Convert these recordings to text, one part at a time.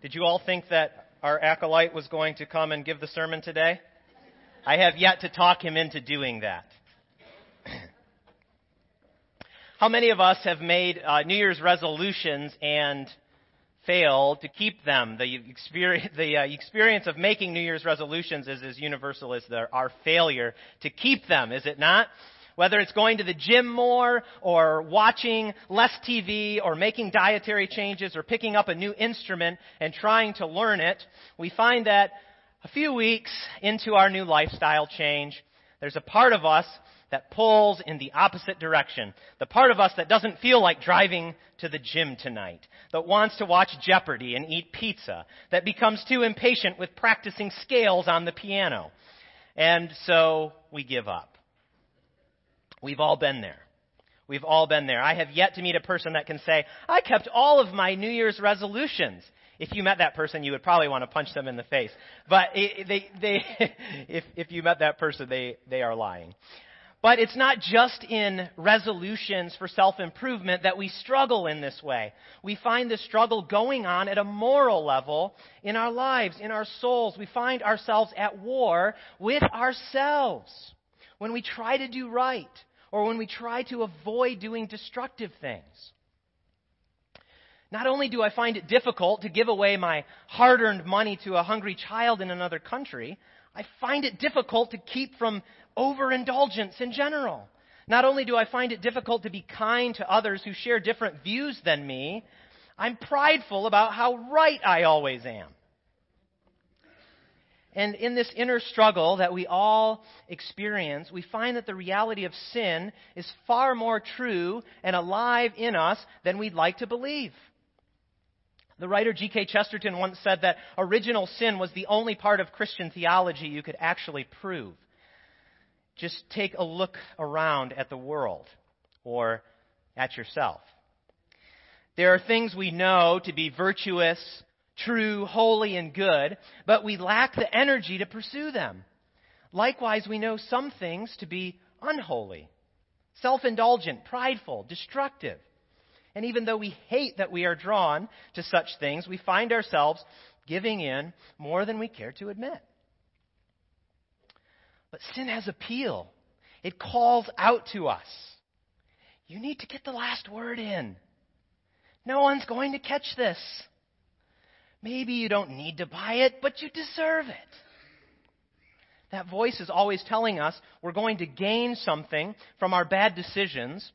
Did you all think that our acolyte was going to come and give the sermon today? I have yet to talk him into doing that. How many of us have made uh, New Year's resolutions and failed to keep them? The experience, the uh, experience of making New Year's resolutions is as universal as the, our failure to keep them, is it not? Whether it's going to the gym more, or watching less TV, or making dietary changes, or picking up a new instrument and trying to learn it, we find that a few weeks into our new lifestyle change, there's a part of us that pulls in the opposite direction. The part of us that doesn't feel like driving to the gym tonight, that wants to watch Jeopardy and eat pizza, that becomes too impatient with practicing scales on the piano. And so we give up. We've all been there. We've all been there. I have yet to meet a person that can say, I kept all of my New Year's resolutions. If you met that person, you would probably want to punch them in the face. But they, they, if, if you met that person, they, they are lying. But it's not just in resolutions for self-improvement that we struggle in this way. We find this struggle going on at a moral level in our lives, in our souls. We find ourselves at war with ourselves when we try to do right or when we try to avoid doing destructive things. Not only do I find it difficult to give away my hard earned money to a hungry child in another country, I find it difficult to keep from overindulgence in general. Not only do I find it difficult to be kind to others who share different views than me, I'm prideful about how right I always am. And in this inner struggle that we all experience, we find that the reality of sin is far more true and alive in us than we'd like to believe. The writer G.K. Chesterton once said that original sin was the only part of Christian theology you could actually prove. Just take a look around at the world or at yourself. There are things we know to be virtuous, true, holy, and good, but we lack the energy to pursue them. Likewise, we know some things to be unholy, self indulgent, prideful, destructive. And even though we hate that we are drawn to such things, we find ourselves giving in more than we care to admit. But sin has appeal. It calls out to us. You need to get the last word in. No one's going to catch this. Maybe you don't need to buy it, but you deserve it. That voice is always telling us we're going to gain something from our bad decisions,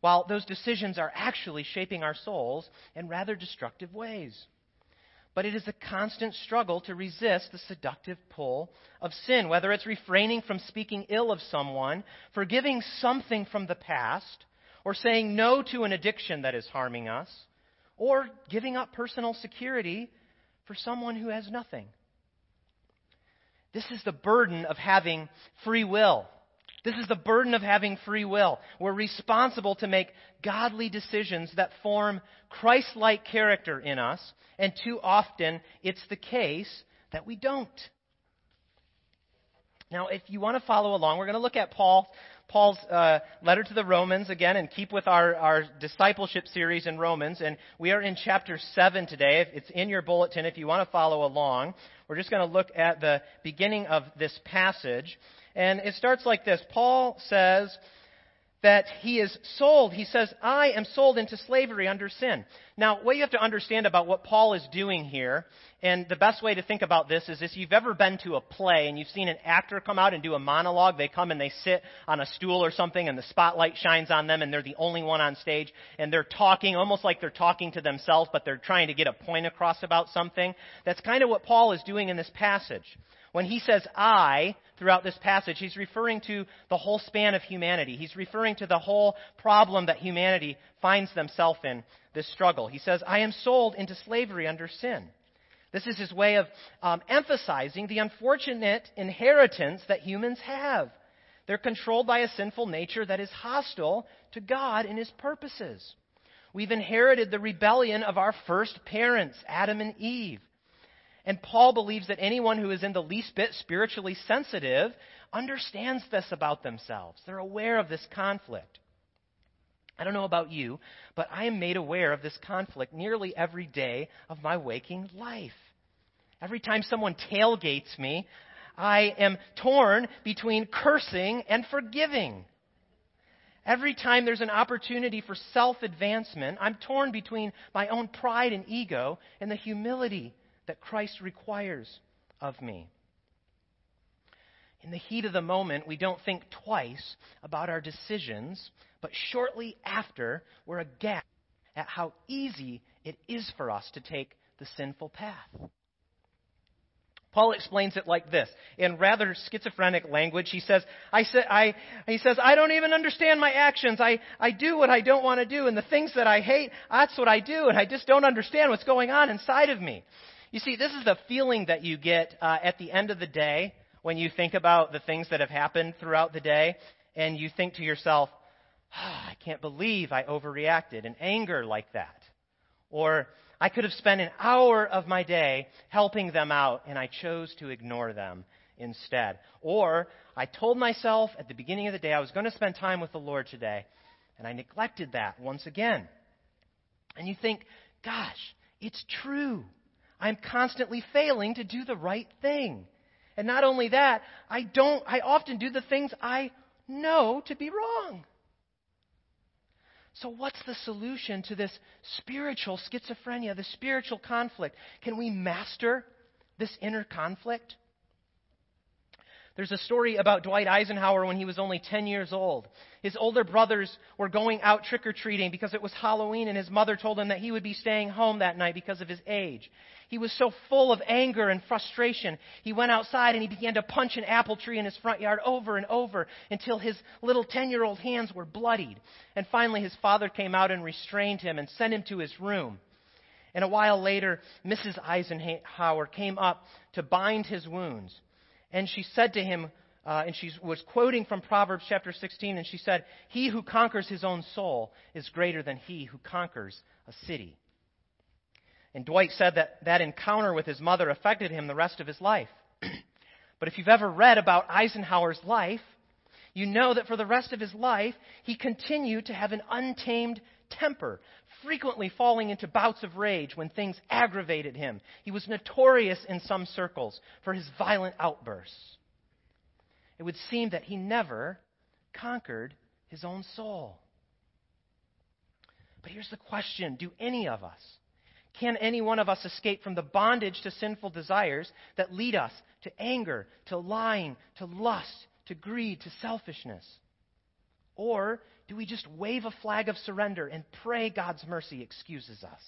while those decisions are actually shaping our souls in rather destructive ways. But it is a constant struggle to resist the seductive pull of sin, whether it's refraining from speaking ill of someone, forgiving something from the past, or saying no to an addiction that is harming us, or giving up personal security for someone who has nothing. This is the burden of having free will. This is the burden of having free will. We're responsible to make godly decisions that form Christ like character in us, and too often it's the case that we don't. Now, if you want to follow along, we're going to look at Paul, Paul's uh, letter to the Romans again and keep with our, our discipleship series in Romans. And we are in chapter 7 today. It's in your bulletin if you want to follow along. We're just going to look at the beginning of this passage. And it starts like this Paul says that he is sold. He says, I am sold into slavery under sin. Now, what you have to understand about what Paul is doing here, and the best way to think about this is if you've ever been to a play and you've seen an actor come out and do a monologue, they come and they sit on a stool or something and the spotlight shines on them and they're the only one on stage and they're talking almost like they're talking to themselves, but they're trying to get a point across about something. That's kind of what Paul is doing in this passage. When he says I throughout this passage, he's referring to the whole span of humanity. He's referring to the whole problem that humanity finds themselves in, this struggle. He says, I am sold into slavery under sin. This is his way of um, emphasizing the unfortunate inheritance that humans have. They're controlled by a sinful nature that is hostile to God and his purposes. We've inherited the rebellion of our first parents, Adam and Eve. And Paul believes that anyone who is in the least bit spiritually sensitive understands this about themselves. They're aware of this conflict. I don't know about you, but I am made aware of this conflict nearly every day of my waking life. Every time someone tailgates me, I am torn between cursing and forgiving. Every time there's an opportunity for self advancement, I'm torn between my own pride and ego and the humility that Christ requires of me. In the heat of the moment, we don't think twice about our decisions, but shortly after, we're aghast at how easy it is for us to take the sinful path. Paul explains it like this. In rather schizophrenic language, he says, I say, I, he says, I don't even understand my actions. I, I do what I don't want to do. And the things that I hate, that's what I do. And I just don't understand what's going on inside of me. You see, this is the feeling that you get uh, at the end of the day when you think about the things that have happened throughout the day. And you think to yourself, oh, I can't believe I overreacted in anger like that. Or, I could have spent an hour of my day helping them out, and I chose to ignore them instead. Or I told myself at the beginning of the day I was going to spend time with the Lord today, and I neglected that once again. And you think, gosh, it's true. I'm constantly failing to do the right thing. And not only that, I don't I often do the things I know to be wrong. So, what's the solution to this spiritual schizophrenia, the spiritual conflict? Can we master this inner conflict? There's a story about Dwight Eisenhower when he was only 10 years old. His older brothers were going out trick or treating because it was Halloween, and his mother told him that he would be staying home that night because of his age. He was so full of anger and frustration. He went outside and he began to punch an apple tree in his front yard over and over until his little 10 year old hands were bloodied. And finally, his father came out and restrained him and sent him to his room. And a while later, Mrs. Eisenhower came up to bind his wounds. And she said to him, uh, and she was quoting from Proverbs chapter 16, and she said, He who conquers his own soul is greater than he who conquers a city. And Dwight said that that encounter with his mother affected him the rest of his life. but if you've ever read about Eisenhower's life, you know that for the rest of his life, he continued to have an untamed temper, frequently falling into bouts of rage when things aggravated him. He was notorious in some circles for his violent outbursts. It would seem that he never conquered his own soul. But here's the question Do any of us, can any one of us escape from the bondage to sinful desires that lead us to anger, to lying, to lust, to greed, to selfishness? Or do we just wave a flag of surrender and pray God's mercy excuses us?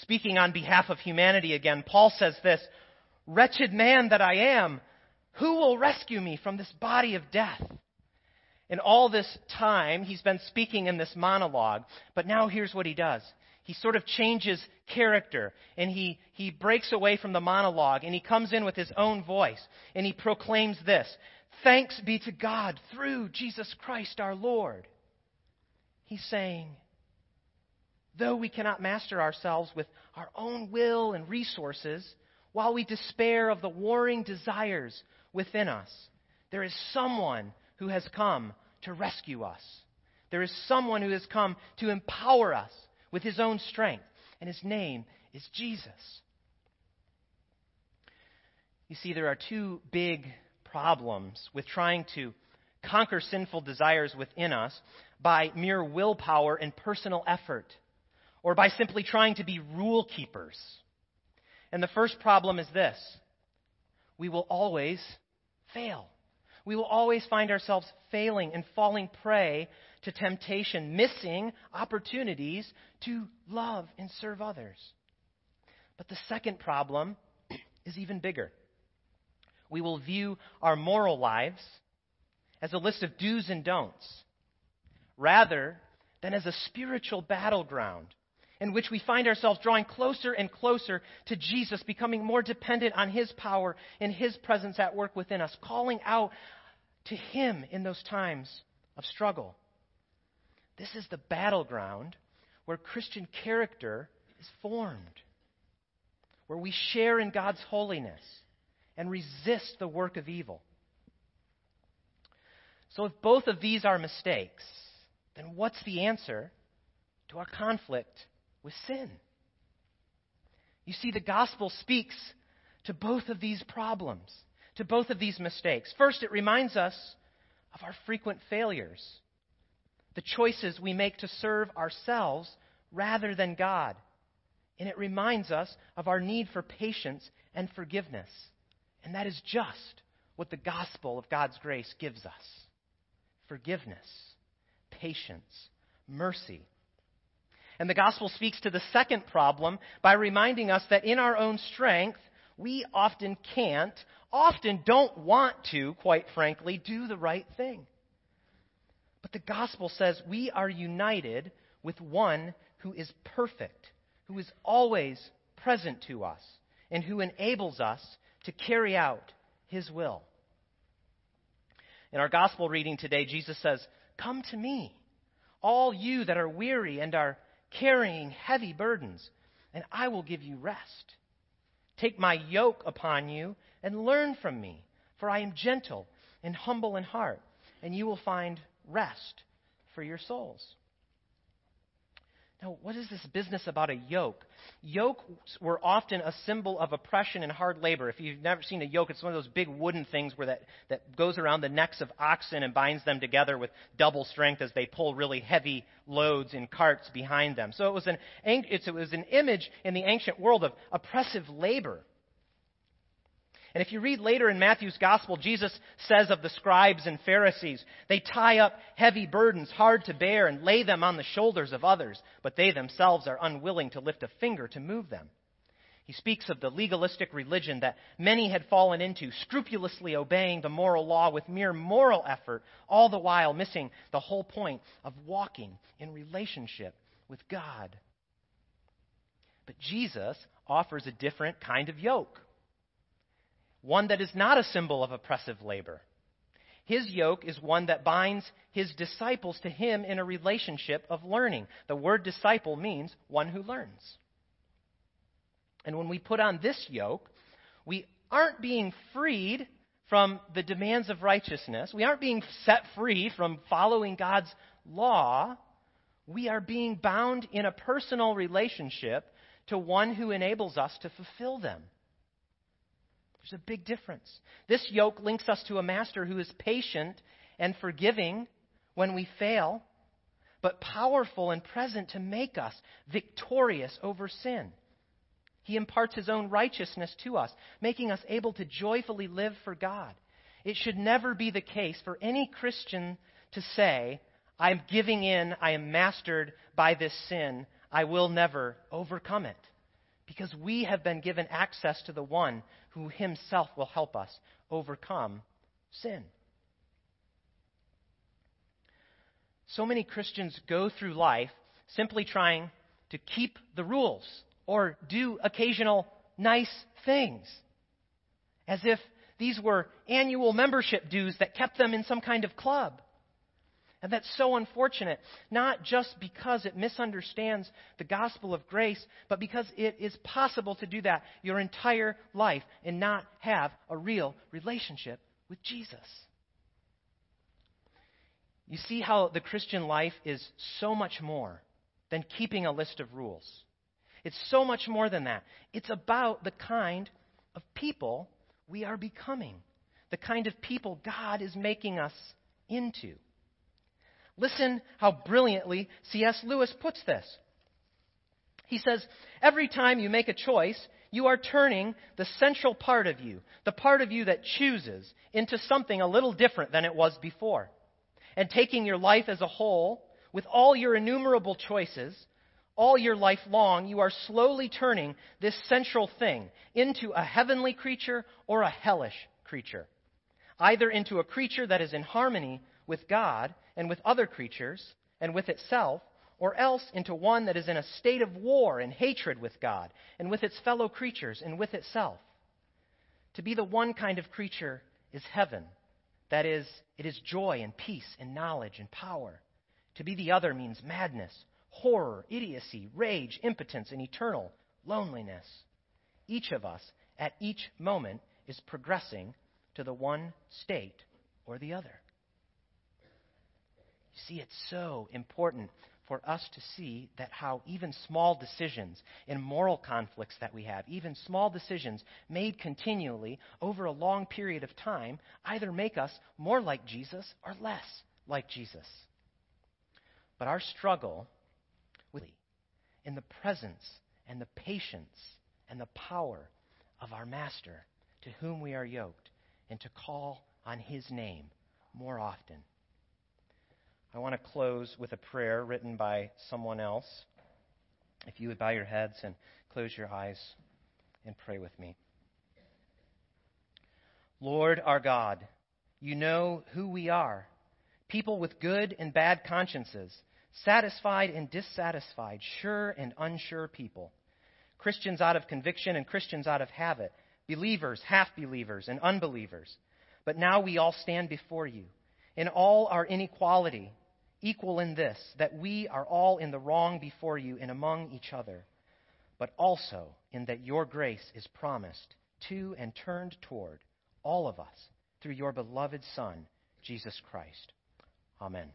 Speaking on behalf of humanity again, Paul says this Wretched man that I am, who will rescue me from this body of death? In all this time, he's been speaking in this monologue, but now here's what he does. He sort of changes character and he, he breaks away from the monologue and he comes in with his own voice and he proclaims this Thanks be to God through Jesus Christ our Lord. He's saying, though we cannot master ourselves with our own will and resources, while we despair of the warring desires within us, there is someone who has come to rescue us. There is someone who has come to empower us with his own strength, and his name is Jesus. You see, there are two big problems with trying to conquer sinful desires within us by mere willpower and personal effort, or by simply trying to be rule keepers. And the first problem is this we will always fail. We will always find ourselves failing and falling prey to temptation, missing opportunities to love and serve others. But the second problem is even bigger we will view our moral lives as a list of do's and don'ts, rather than as a spiritual battleground in which we find ourselves drawing closer and closer to Jesus, becoming more dependent on His power and His presence at work within us, calling out to Him in those times of struggle. This is the battleground where Christian character is formed, where we share in God's holiness and resist the work of evil. So, if both of these are mistakes, then what's the answer to our conflict with sin? You see, the gospel speaks to both of these problems, to both of these mistakes. First, it reminds us of our frequent failures, the choices we make to serve ourselves rather than God. And it reminds us of our need for patience and forgiveness. And that is just what the gospel of God's grace gives us forgiveness, patience, mercy. And the gospel speaks to the second problem by reminding us that in our own strength, we often can't, often don't want to, quite frankly, do the right thing. But the gospel says we are united with one who is perfect, who is always present to us, and who enables us to carry out his will. In our gospel reading today, Jesus says, Come to me, all you that are weary and are carrying heavy burdens, and I will give you rest. Take my yoke upon you and learn from me, for I am gentle and humble in heart, and you will find rest for your souls. Now, what is this business about a yoke? Yokes were often a symbol of oppression and hard labor. If you've never seen a yoke, it's one of those big wooden things where that, that goes around the necks of oxen and binds them together with double strength as they pull really heavy loads in carts behind them. So it was an, it was an image in the ancient world of oppressive labor. And if you read later in Matthew's gospel, Jesus says of the scribes and Pharisees, they tie up heavy burdens hard to bear and lay them on the shoulders of others, but they themselves are unwilling to lift a finger to move them. He speaks of the legalistic religion that many had fallen into, scrupulously obeying the moral law with mere moral effort, all the while missing the whole point of walking in relationship with God. But Jesus offers a different kind of yoke one that is not a symbol of oppressive labor. His yoke is one that binds his disciples to him in a relationship of learning. The word disciple means one who learns. And when we put on this yoke, we aren't being freed from the demands of righteousness. We aren't being set free from following God's law. We are being bound in a personal relationship to one who enables us to fulfill them. There's a big difference. This yoke links us to a master who is patient and forgiving when we fail, but powerful and present to make us victorious over sin. He imparts his own righteousness to us, making us able to joyfully live for God. It should never be the case for any Christian to say, I'm giving in, I am mastered by this sin, I will never overcome it. Because we have been given access to the one who himself will help us overcome sin. So many Christians go through life simply trying to keep the rules or do occasional nice things, as if these were annual membership dues that kept them in some kind of club. And that's so unfortunate, not just because it misunderstands the gospel of grace, but because it is possible to do that your entire life and not have a real relationship with Jesus. You see how the Christian life is so much more than keeping a list of rules. It's so much more than that. It's about the kind of people we are becoming, the kind of people God is making us into. Listen how brilliantly C.S. Lewis puts this. He says, Every time you make a choice, you are turning the central part of you, the part of you that chooses, into something a little different than it was before. And taking your life as a whole, with all your innumerable choices, all your life long, you are slowly turning this central thing into a heavenly creature or a hellish creature. Either into a creature that is in harmony with God and with other creatures and with itself, or else into one that is in a state of war and hatred with God and with its fellow creatures and with itself. To be the one kind of creature is heaven. That is, it is joy and peace and knowledge and power. To be the other means madness, horror, idiocy, rage, impotence, and eternal loneliness. Each of us, at each moment, is progressing to the one state or the other. You see, it's so important for us to see that how even small decisions in moral conflicts that we have, even small decisions made continually over a long period of time, either make us more like Jesus or less like Jesus. But our struggle with in the presence and the patience and the power of our Master to whom we are yoked and to call on his name more often. I want to close with a prayer written by someone else. If you would bow your heads and close your eyes and pray with me. Lord our God, you know who we are people with good and bad consciences, satisfied and dissatisfied, sure and unsure people, Christians out of conviction and Christians out of habit, believers, half believers, and unbelievers. But now we all stand before you in all our inequality, equal in this, that we are all in the wrong before you and among each other, but also in that your grace is promised to and turned toward all of us through your beloved Son, Jesus Christ. Amen.